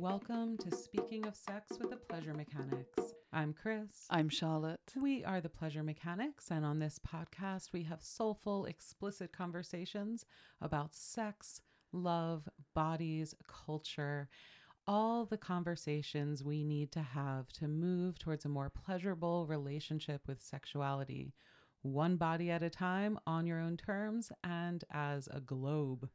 Welcome to Speaking of Sex with the Pleasure Mechanics. I'm Chris. I'm Charlotte. We are the Pleasure Mechanics, and on this podcast, we have soulful, explicit conversations about sex, love, bodies, culture, all the conversations we need to have to move towards a more pleasurable relationship with sexuality, one body at a time, on your own terms, and as a globe.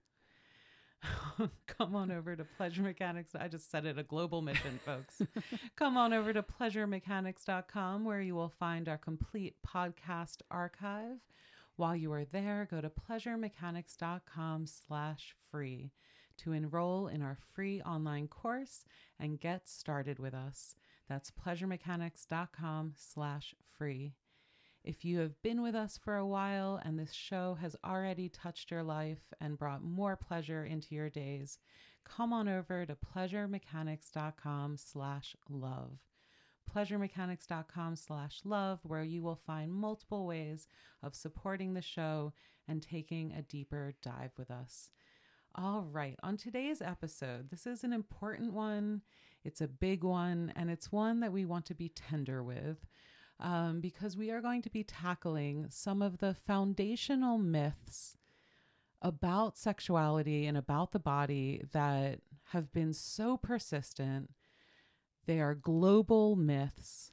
Come on over to Pleasure Mechanics. I just said it a global mission, folks. Come on over to pleasuremechanics.com where you will find our complete podcast archive. While you are there, go to pleasuremechanics.com slash free to enroll in our free online course and get started with us. That's pleasuremechanics.com slash free. If you have been with us for a while and this show has already touched your life and brought more pleasure into your days, come on over to pleasuremechanics.com slash love. Pleasuremechanics.com slash love, where you will find multiple ways of supporting the show and taking a deeper dive with us. All right, on today's episode, this is an important one. It's a big one, and it's one that we want to be tender with um, because we are going to be tackling some of the foundational myths about sexuality and about the body that have been so persistent. They are global myths,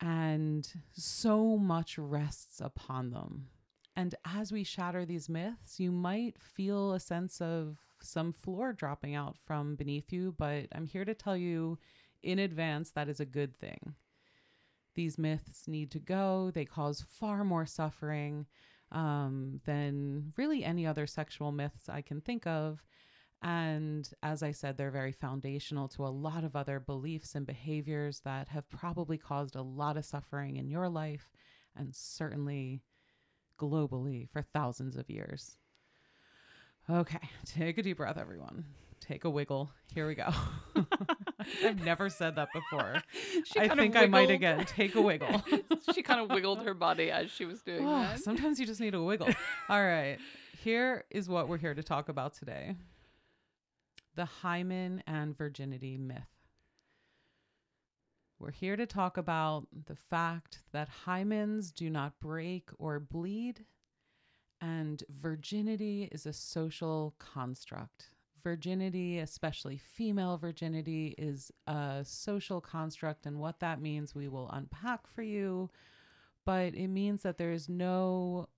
and so much rests upon them. And as we shatter these myths, you might feel a sense of some floor dropping out from beneath you, but I'm here to tell you in advance that is a good thing. These myths need to go. They cause far more suffering um, than really any other sexual myths I can think of. And as I said, they're very foundational to a lot of other beliefs and behaviors that have probably caused a lot of suffering in your life and certainly globally for thousands of years. Okay, take a deep breath, everyone. Take a wiggle. Here we go. I've never said that before. I think I might again. Take a wiggle. she kind of wiggled her body as she was doing oh, that. Sometimes you just need a wiggle. All right. Here is what we're here to talk about today the hymen and virginity myth. We're here to talk about the fact that hymens do not break or bleed, and virginity is a social construct virginity, especially female virginity, is a social construct. And what that means, we will unpack for you. But it means that there is no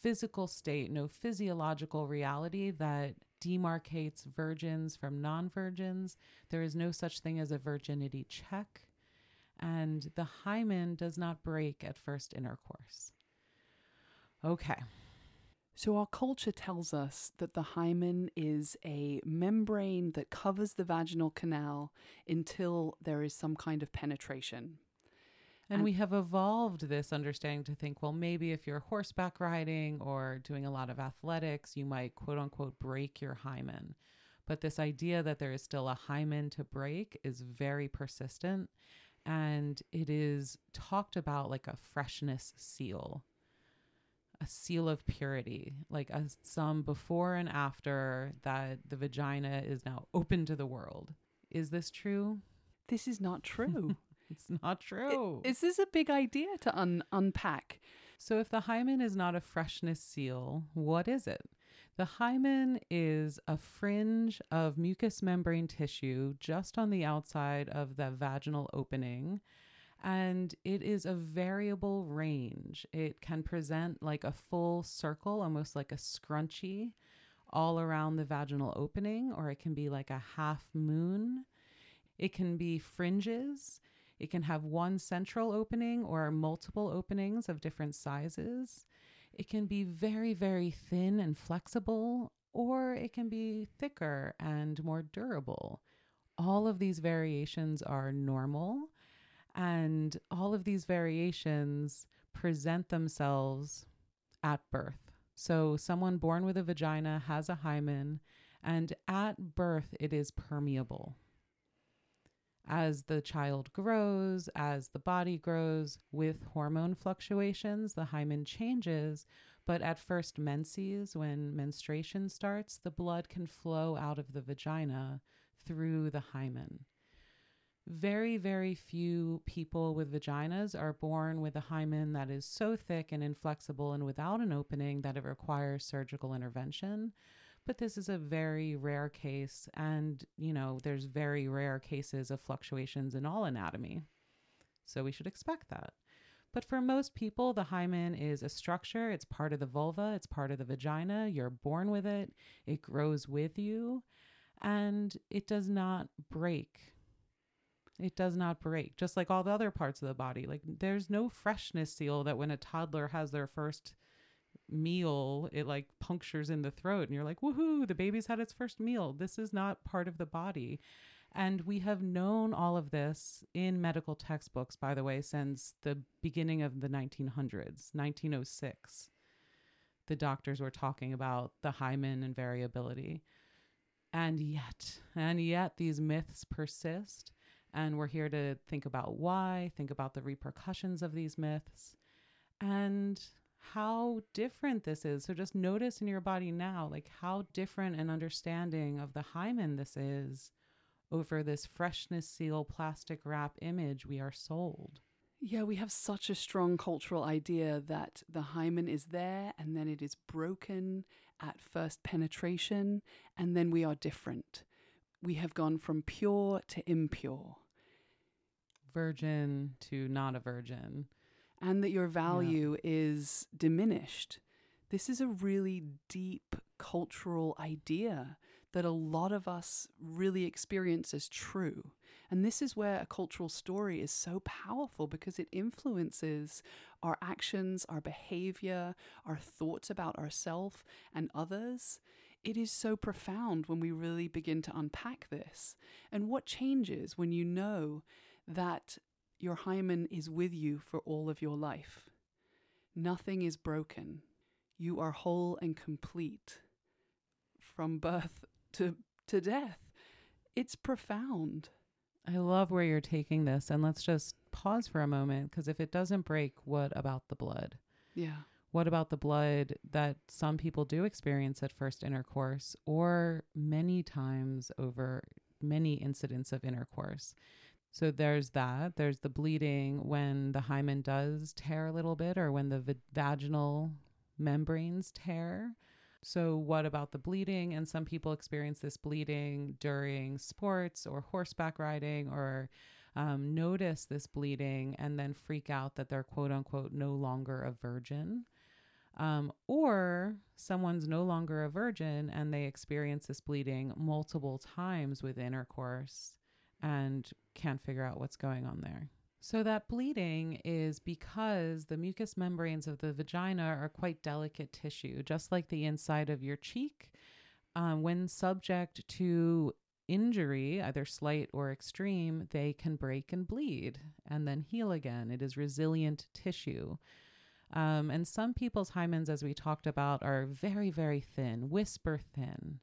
physical state, no physiological reality that demarcates virgins from non virgins. There is no such thing as a virginity check. And the hymen does not break at first intercourse. Okay. So, our culture tells us that the hymen is a membrane that covers the vaginal canal until there is some kind of penetration. And, and, we have evolved this understanding to think, well, maybe if you're horseback riding or doing a lot of athletics, you might quote unquote break your hymen. But this idea that there is still a hymen to break is very persistent. And it is talked about like a freshness seal a seal of purity, like a, some before and after that the vagina is now open to the world. Is this true? This is not true. it's not true. Is this a big idea to un- unpack? So, if the hymen is not a freshness seal, what is it? The hymen is a fringe of mucous membrane tissue just on the outside of the vaginal opening and it is a variable range. It can present like a full circle, almost like a scrunchie, all around the vaginal opening, or it can be like a half moon. It can be fringes. It can have one central opening or multiple openings of different sizes. It can be very, very thin and flexible, or it can be thicker and more durable. All of these variations are normal and all of these variations present themselves at birth. So, someone born with a vagina has a hymen, and at birth, it is permeable. As the child grows, as the body grows with hormone fluctuations, the hymen changes. But at first menses, when menstruation starts, the blood can flow out of the vagina through the hymen. Very, very few people with vaginas are born with a hymen that is so thick and inflexible and without an opening that it requires surgical intervention. But this is a very rare case, and you know, there's very rare cases of fluctuations in all anatomy. So we should expect that. But for most people, the hymen is a structure. It's part of the vulva, it's part of the vagina. You're born with it, it grows with you, and it does not break it does not break, just like all the other parts of the body. Like there's no freshness seal that when a toddler has their first meal, it like punctures in the throat and you're like, woohoo, the baby's had its first meal. This is not part of the body. And we have known all of this in medical textbooks, by the way, since the beginning of the 1900s, 1906. The doctors were talking about the hymen and variability. And yet, and yet, these myths persist. And we're here to think about why, think about the repercussions of these myths, and how different this is. So just notice in your body now, like how different an understanding of the hymen this is over this freshness seal plastic wrap image we are sold. Yeah, we have such a strong cultural idea that the hymen is there and then it is broken at first penetration, and then we are different we have gone from pure to impure. Virgin to not a virgin. And that your value yeah. is diminished. This is a really deep cultural idea that a lot of us really experience as true. And this is where a cultural story is so powerful because it influences our actions, our behavior, our thoughts about ourselves and others it is so profound when we really begin to unpack this. And what changes when you know that your hymen is with you for all of your life? Nothing is broken. You are whole and complete from birth to, to death. It's profound. I love where you're taking this. And let's just pause for a moment because if it doesn't break, what about the blood? Yeah. What about the blood that some people do experience at first intercourse or many times over many incidents of intercourse? So there's that. There's the bleeding when the hymen does tear a little bit or when the v- vaginal membranes tear. So, what about the bleeding? And some people experience this bleeding during sports or horseback riding or um, notice this bleeding and then freak out that they're quote unquote no longer a virgin. Um, or someone's no longer a virgin and they experience this bleeding multiple times with intercourse and can't figure out what's going on there. So, that bleeding is because the mucous membranes of the vagina are quite delicate tissue, just like the inside of your cheek. Um, when subject to injury, either slight or extreme, they can break and bleed and then heal again. It is resilient tissue. Um, and some people's hymens, as we talked about, are very, very thin, whisper thin,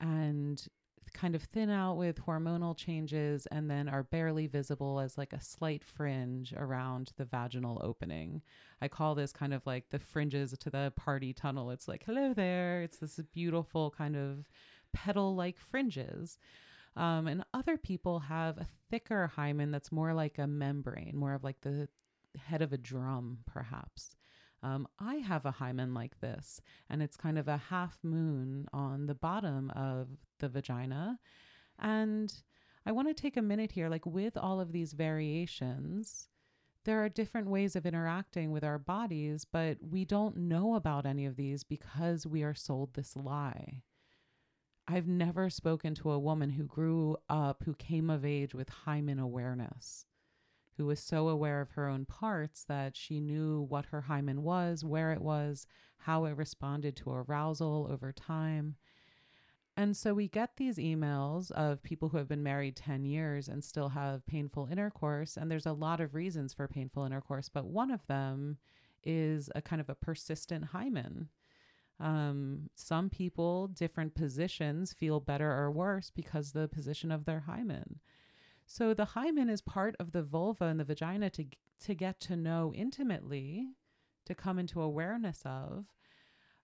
and kind of thin out with hormonal changes and then are barely visible as like a slight fringe around the vaginal opening. I call this kind of like the fringes to the party tunnel. It's like, hello there. It's this beautiful kind of petal like fringes. Um, and other people have a thicker hymen that's more like a membrane, more of like the head of a drum, perhaps. Um, I have a hymen like this, and it's kind of a half moon on the bottom of the vagina. And I want to take a minute here, like with all of these variations, there are different ways of interacting with our bodies, but we don't know about any of these because we are sold this lie. I've never spoken to a woman who grew up, who came of age with hymen awareness who was so aware of her own parts that she knew what her hymen was, where it was, how it responded to arousal over time. And so we get these emails of people who have been married 10 years and still have painful intercourse. And there's a lot of reasons for painful intercourse, but one of them is a kind of a persistent hymen. Um, some people, different positions, feel better or worse because the position of their hymen. So the hymen is part of the vulva and the vagina to to get to know intimately, to come into awareness of.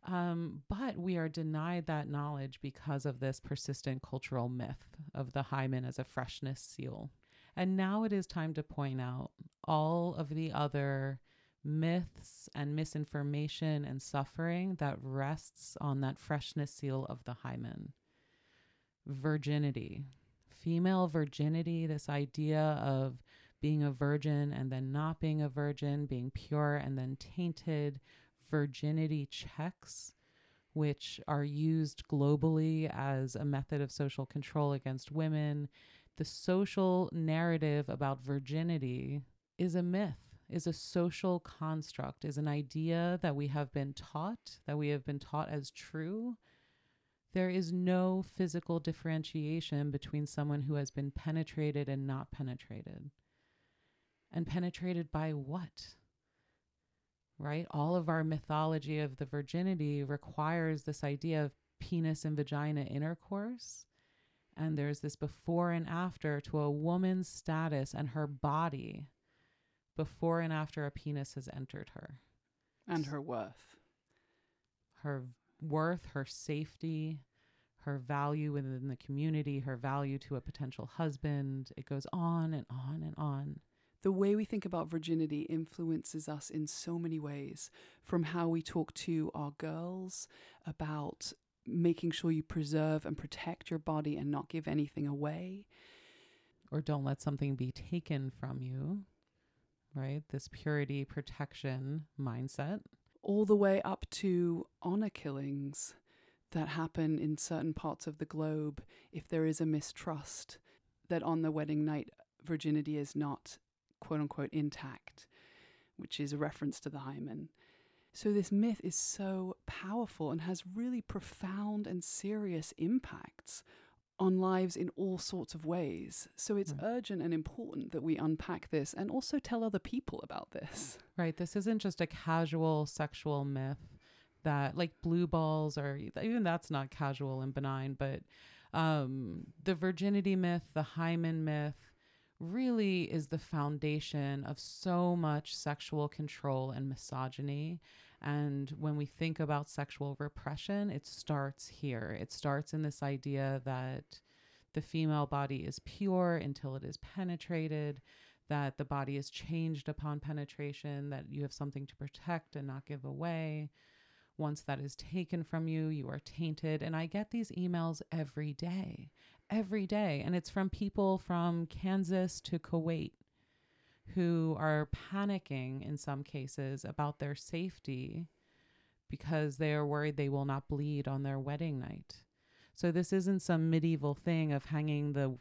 Um, but we are denied that knowledge because of this persistent cultural myth of the hymen as a freshness seal. And now it is time to point out all of the other myths and misinformation and suffering that rests on that freshness seal of the hymen. Virginity, female virginity, this idea of being a virgin and then not being a virgin, being pure and then tainted, virginity checks, which are used globally as a method of social control against women. The social narrative about virginity is a myth, is a social construct, is an idea that we have been taught, that we have been taught as true. There is no physical differentiation between someone who has been penetrated and not penetrated. And penetrated by what? right? All of our mythology of the virginity requires this idea of penis and vagina intercourse. And there's this before and after to a woman's status and her body before and after a penis has entered her. And her worth. Her worth, her safety, her value within the community, her value to a potential husband. It goes on and on and on. The way we think about virginity influences us in so many ways from how we talk to our girls about making sure you preserve and protect your body and not give anything away. Or don't let something be taken from you right? This purity protection mindset all the way up to honor killings that happen in certain parts of the globe if there is a mistrust that on the wedding night virginity is not quote unquote intact, which is a reference to the hymen. So, this myth is so powerful and has really profound and serious impacts on lives in all sorts of ways. So, it's right. urgent and important that we unpack this and also tell other people about this. Right. This isn't just a casual sexual myth that, like blue balls, or even that's not casual and benign, but um, the virginity myth, the hymen myth, really is the foundation of so much sexual control and misogyny. And when we think about sexual repression, it starts here. It starts in this idea that the female body is pure until it is penetrated, that the body is changed upon penetration, that you have something to protect and not give away. Once that is taken from you, you are tainted. And I get these emails every day every day. And it's from people from Kansas to Kuwait who are panicking in some cases about their safety because they are worried they will not bleed on their wedding night. So this isn't some medieval thing of hanging the,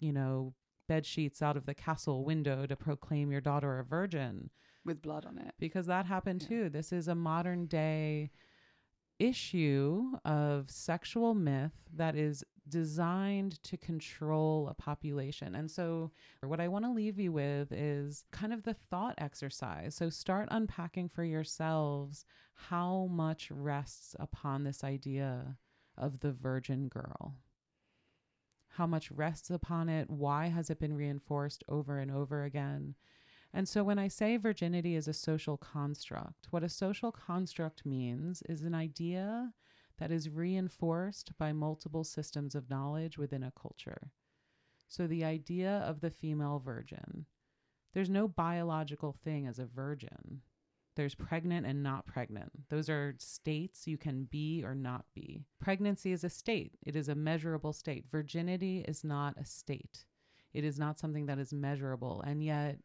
you know, bed sheets out of the castle window to proclaim your daughter a virgin with blood on it. Because that happened yeah. too. This is a modern day issue of sexual myth that is designed to control a population. And so, what I want to leave you with is kind of the thought exercise. So, start unpacking for yourselves how much rests upon this idea of the virgin girl. How much rests upon it? Why has it been reinforced over and over again? And so, when I say virginity is a social construct, what a social construct means is an idea that is reinforced by multiple systems of knowledge within a culture. So, the idea of the female virgin there's no biological thing as a virgin. There's pregnant and not pregnant. Those are states you can be or not be. Pregnancy is a state, it is a measurable state. Virginity is not a state, it is not something that is measurable. And yet,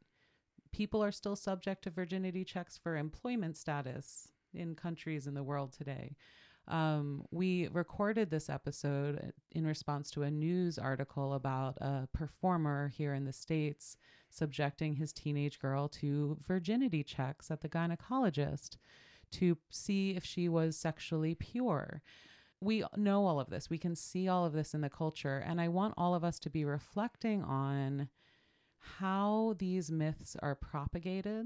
people are still subject to virginity checks for employment status in countries in the world today. Um, we recorded this episode in response to a news article about a performer here in the States subjecting his teenage girl to virginity checks at the gynecologist to see if she was sexually pure. We know all of this. We can see all of this in the culture. And I want all of us to be reflecting on how these myths are propagated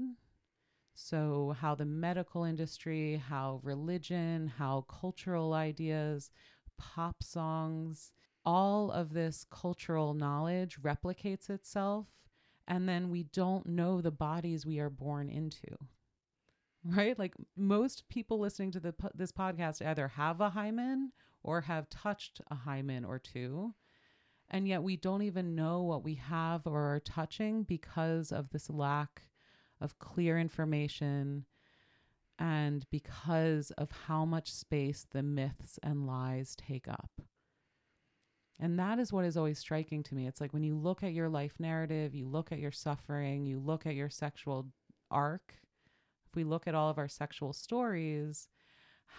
so, how the medical industry, how religion, how cultural ideas, pop songs, all of this cultural knowledge replicates itself. And then we don't know the bodies we are born into. right? Like most people listening to the this podcast either have a hymen or have touched a hymen or two. And yet we don't even know what we have or are touching because of this lack of clear information and because of how much space the myths and lies take up. And that is what is always striking to me. It's like when you look at your life narrative, you look at your suffering, you look at your sexual arc. If we look at all of our sexual stories,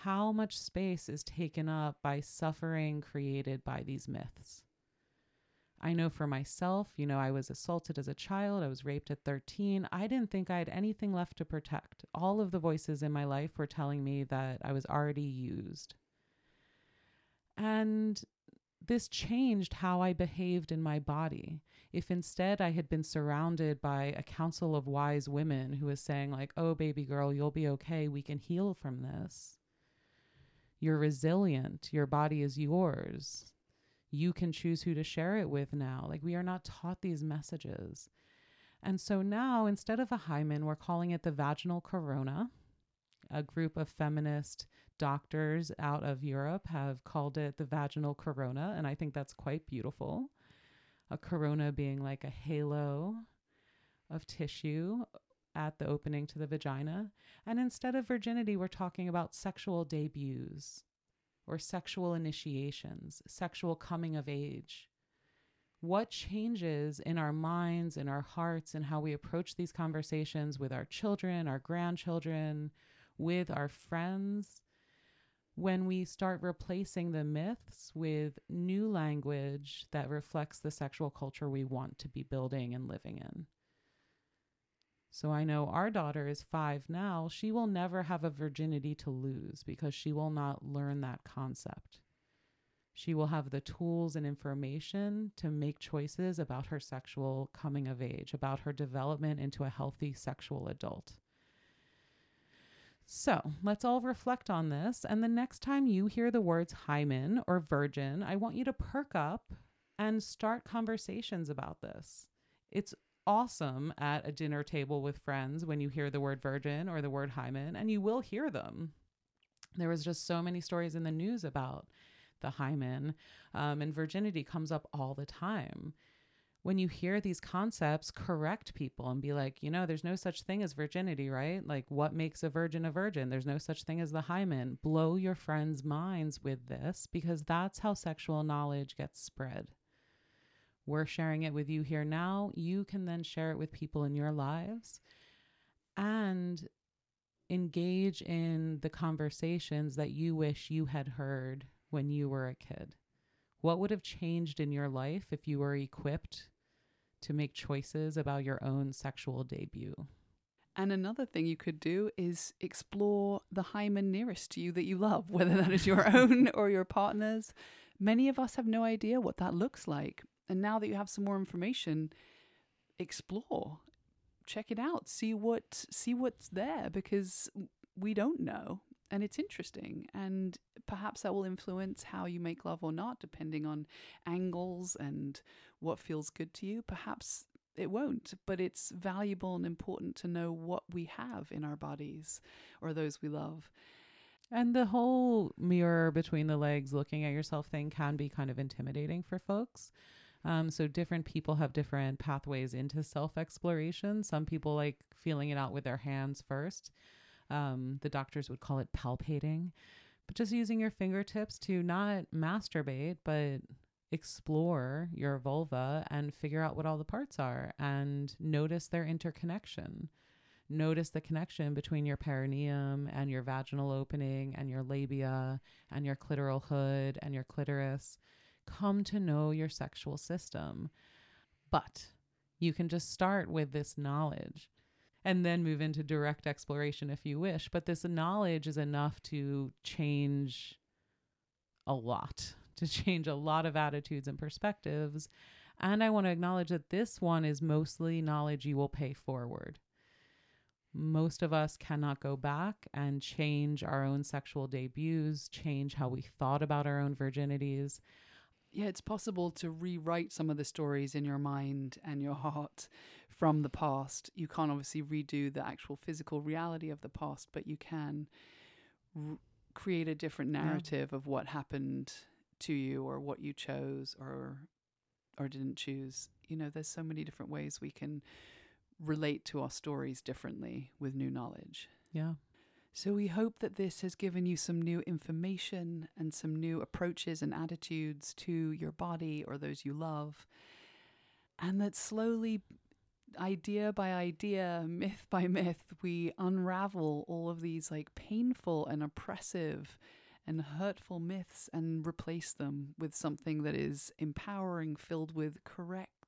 how much space is taken up by suffering created by these myths? I know for myself, you know, I was assaulted as a child, I was raped at 13. I didn't think I had anything left to protect. All of the voices in my life were telling me that I was already used. And this changed how I behaved in my body. If instead I had been surrounded by a council of wise women who was saying, like, oh, baby girl, you'll be okay. We can heal from this. You're resilient. Your body is yours. You can choose who to share it with now. Like, we are not taught these messages. And so now, instead of a hymen, we're calling it the vaginal corona. A group of feminist doctors out of Europe have called it the vaginal corona, and I think that's quite beautiful. A corona being like a halo of tissue at the opening to the vagina. And instead of virginity, we're talking about sexual debuts or sexual initiations, sexual coming of age. What changes in our minds, in our hearts, and how we approach these conversations with our children, our grandchildren, with our friends, when we start replacing the myths with new language that reflects the sexual culture we want to be building and living in. So I know our daughter is five now. She will never have a virginity to lose because she will not learn that concept. She will have the tools and information to make choices about her sexual coming of age, about her development into a healthy sexual adult. So let's all reflect on this. And the next time you hear the words hymen or virgin, I want you to perk up and start conversations about this. It's awesome at a dinner table with friends when you hear the word virgin or the word hymen, and you will hear them. There was just so many stories in the news about the hymen, um, and virginity comes up all the time when you hear these concepts, correct people and be like, you know, there's no such thing as virginity, right? Like, what makes a virgin a virgin? There's no such thing as the hymen. Blow your friends' minds with this because that's how sexual knowledge gets spread. We're sharing it with you here now. You can then share it with people in your lives and engage in the conversations that you wish you had heard when you were a kid. What would have changed in your life if you were equipped to make choices about your own sexual debut? And another thing you could do is explore the hymen nearest to you that you love, whether that is your own or your partner's. Many of us have no idea what that looks like. And now that you have some more information, explore, check it out, see what see what's there because we don't know. And it's interesting. And perhaps that will influence how you make love or not depending on angles and what feels good to you. Perhaps it won't but it's valuable and important to know what we have in our bodies or those we love. And the whole mirror between the legs looking at yourself thing can be kind of intimidating for folks um, so different people have different pathways into self exploration some people like feeling it out with their hands first um, the doctors would call it palpating, but just using your fingertips to not masturbate, but explore your vulva and figure out what all the parts are and notice their interconnection. Notice the connection between your perineum and your vaginal opening and your labia and your clitoral hood and your clitoris. Come to know your sexual system. But you can just start with this knowledge and then move into direct exploration if you wish. But this knowledge is enough to change a lot, to change a lot of attitudes and perspectives. And I want to acknowledge that this one is mostly knowledge you will pay forward. Most of us cannot go back and change our own sexual debuts, change how we thought about our own virginities. Yeah, it's possible to rewrite some of the stories in your mind and your heart from the past. You can't obviously redo the actual physical reality of the past, but you can r- create a different Yeah. narrative of what happened to you or what you chose or or didn't choose. You know, there's so many different ways we can relate to our stories differently with new knowledge. Yeah. So we hope that this has given you some new information and some new approaches and attitudes to your body or those you love. And that slowly, idea by idea, myth by myth, we unravel all of these like painful and oppressive and hurtful myths and replace them with something that is empowering, filled with correct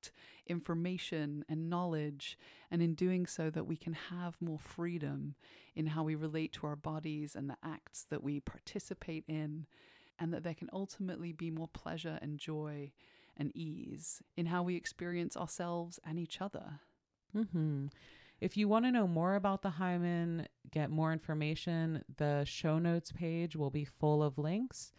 information and knowledge. And in doing so, that we can have more freedom in how we relate to our bodies and the acts that we participate in, and that there can ultimately be more pleasure and joy and ease in how we experience ourselves and each other. hmm If you want to know more about the hymen, get more information, the show notes page will be full of links.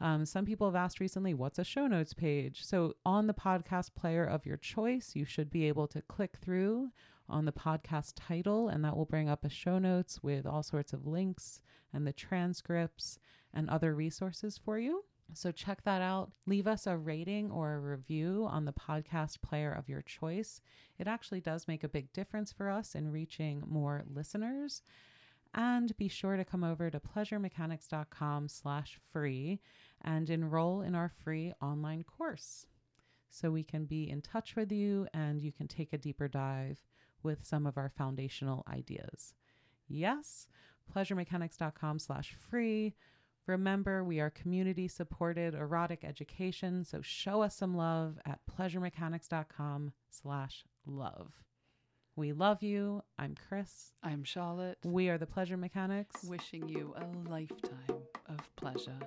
Um, some people have asked recently, what's a show notes page? So, on the podcast player of your choice, you should be able to click through on the podcast title, and that will bring up a show notes with all sorts of links and the transcripts and other resources for you. So, check that out. Leave us a rating or a review on the podcast player of your choice. It actually does make a big difference for us in reaching more listeners. And be sure to come over to pleasuremechanics.com slash free and enroll in our free online course so we can be in touch with you and you can take a deeper dive with some of our foundational ideas. Yes, pleasuremechanics.com slash free. Remember, we are community supported erotic education, so show us some love at pleasuremechanics.com slash love. We love you. I'm Chris. I'm Charlotte, We are the Pleasure Mechanics. wishing you a lifetime of pleasure.